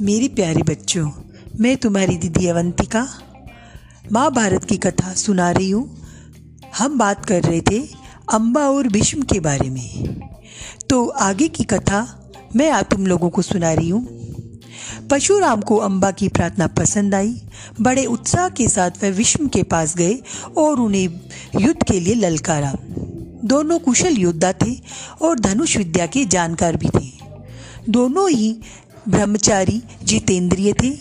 मेरे प्यारे बच्चों, मैं तुम्हारी दीदी अवंतिका महाभारत की कथा सुना रही हूँ। हम बात कर रहे थे अम्बा और भीष्म के बारे में। तो आगे की कथा मैं आ तुम लोगों को सुना रही हूँ। परशुराम को अम्बा की प्रार्थना पसंद आई। बड़े उत्साह के साथ वह विष्णु के पास गए और उन्हें युद्ध के लिए ललकारा। दोनों कुशल योद्धा थे और धनुष विद्या के जानकार भी थे। दोनों ही ब्रह्मचारी जितेंद्रिय थे,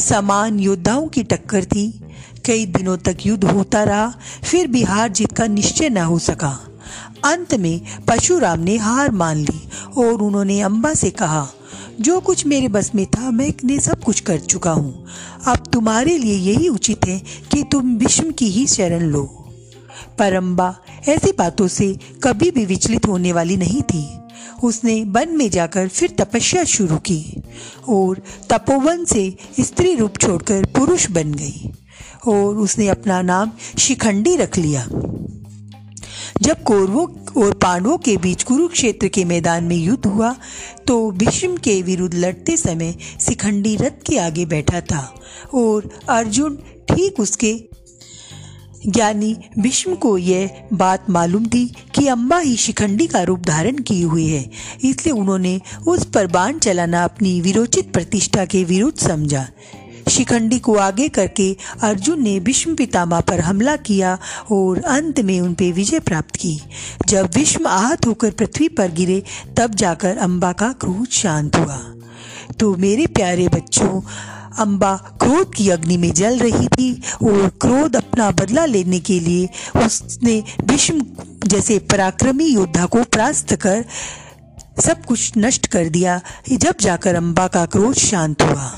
समान योद्धाओं की टक्कर थी। कई दिनों तक युद्ध होता रहा, फिर भी हार जीत का निश्चय न हो सका। अंत में परशुराम ने हार मान ली और उन्होंने अम्बा से कहा, जो कुछ मेरे बस में था, मैं ने सब कुछ कर चुका हूँ। अब तुम्हारे लिए यही उचित है कि तुम विष्णु की ही शरण लो। पर अम्बा ऐसी बातों से कभी भी विचलित होने वाली नहीं थी। उसने वन में जाकर फिर तपस्या शुरू की और तपोवन से स्त्री रूप छोड़कर पुरुष बन गई और उसने अपना नाम शिखंडी रख लिया। जब कौरवों और पांडवों के बीच कुरुक्षेत्र के मैदान में युद्ध हुआ तो भीष्म के विरुद्ध लड़ते समय शिखंडी रथ के आगे बैठा था और अर्जुन ठीक उसके ज्ञानी भीष्म को यह बात मालूम थी कि अम्बा ही शिखंडी का रूप धारण किए हुए है। इसलिए उन्होंने उस पर बाण चलाना अपनी विरोचित प्रतिष्ठा के विरुद्ध समझा। शिखंडी को आगे करके अर्जुन ने भीष्म पितामह पर हमला किया और अंत में उन पर विजय प्राप्त की। जब भीष्म आहत होकर पृथ्वी पर गिरे, तब जाकर अम्बा का क्रोध शांत हुआ। तो मेरे प्यारे बच्चों अम्बा क्रोध की अग्नि में जल रही थी और क्रोध अपना बदला लेने के लिए उसने भीष्म जैसे पराक्रमी योद्धा को परास्त कर सब कुछ नष्ट कर दिया। जब जाकर अम्बा का क्रोध शांत हुआ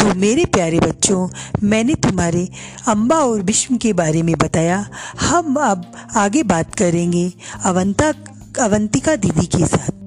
तो मेरे प्यारे बच्चों, मैंने तुम्हारे अम्बा और भीष्म के बारे में बताया। हम अब आगे बात करेंगे अवंता, अवंतिका दीदी के साथ।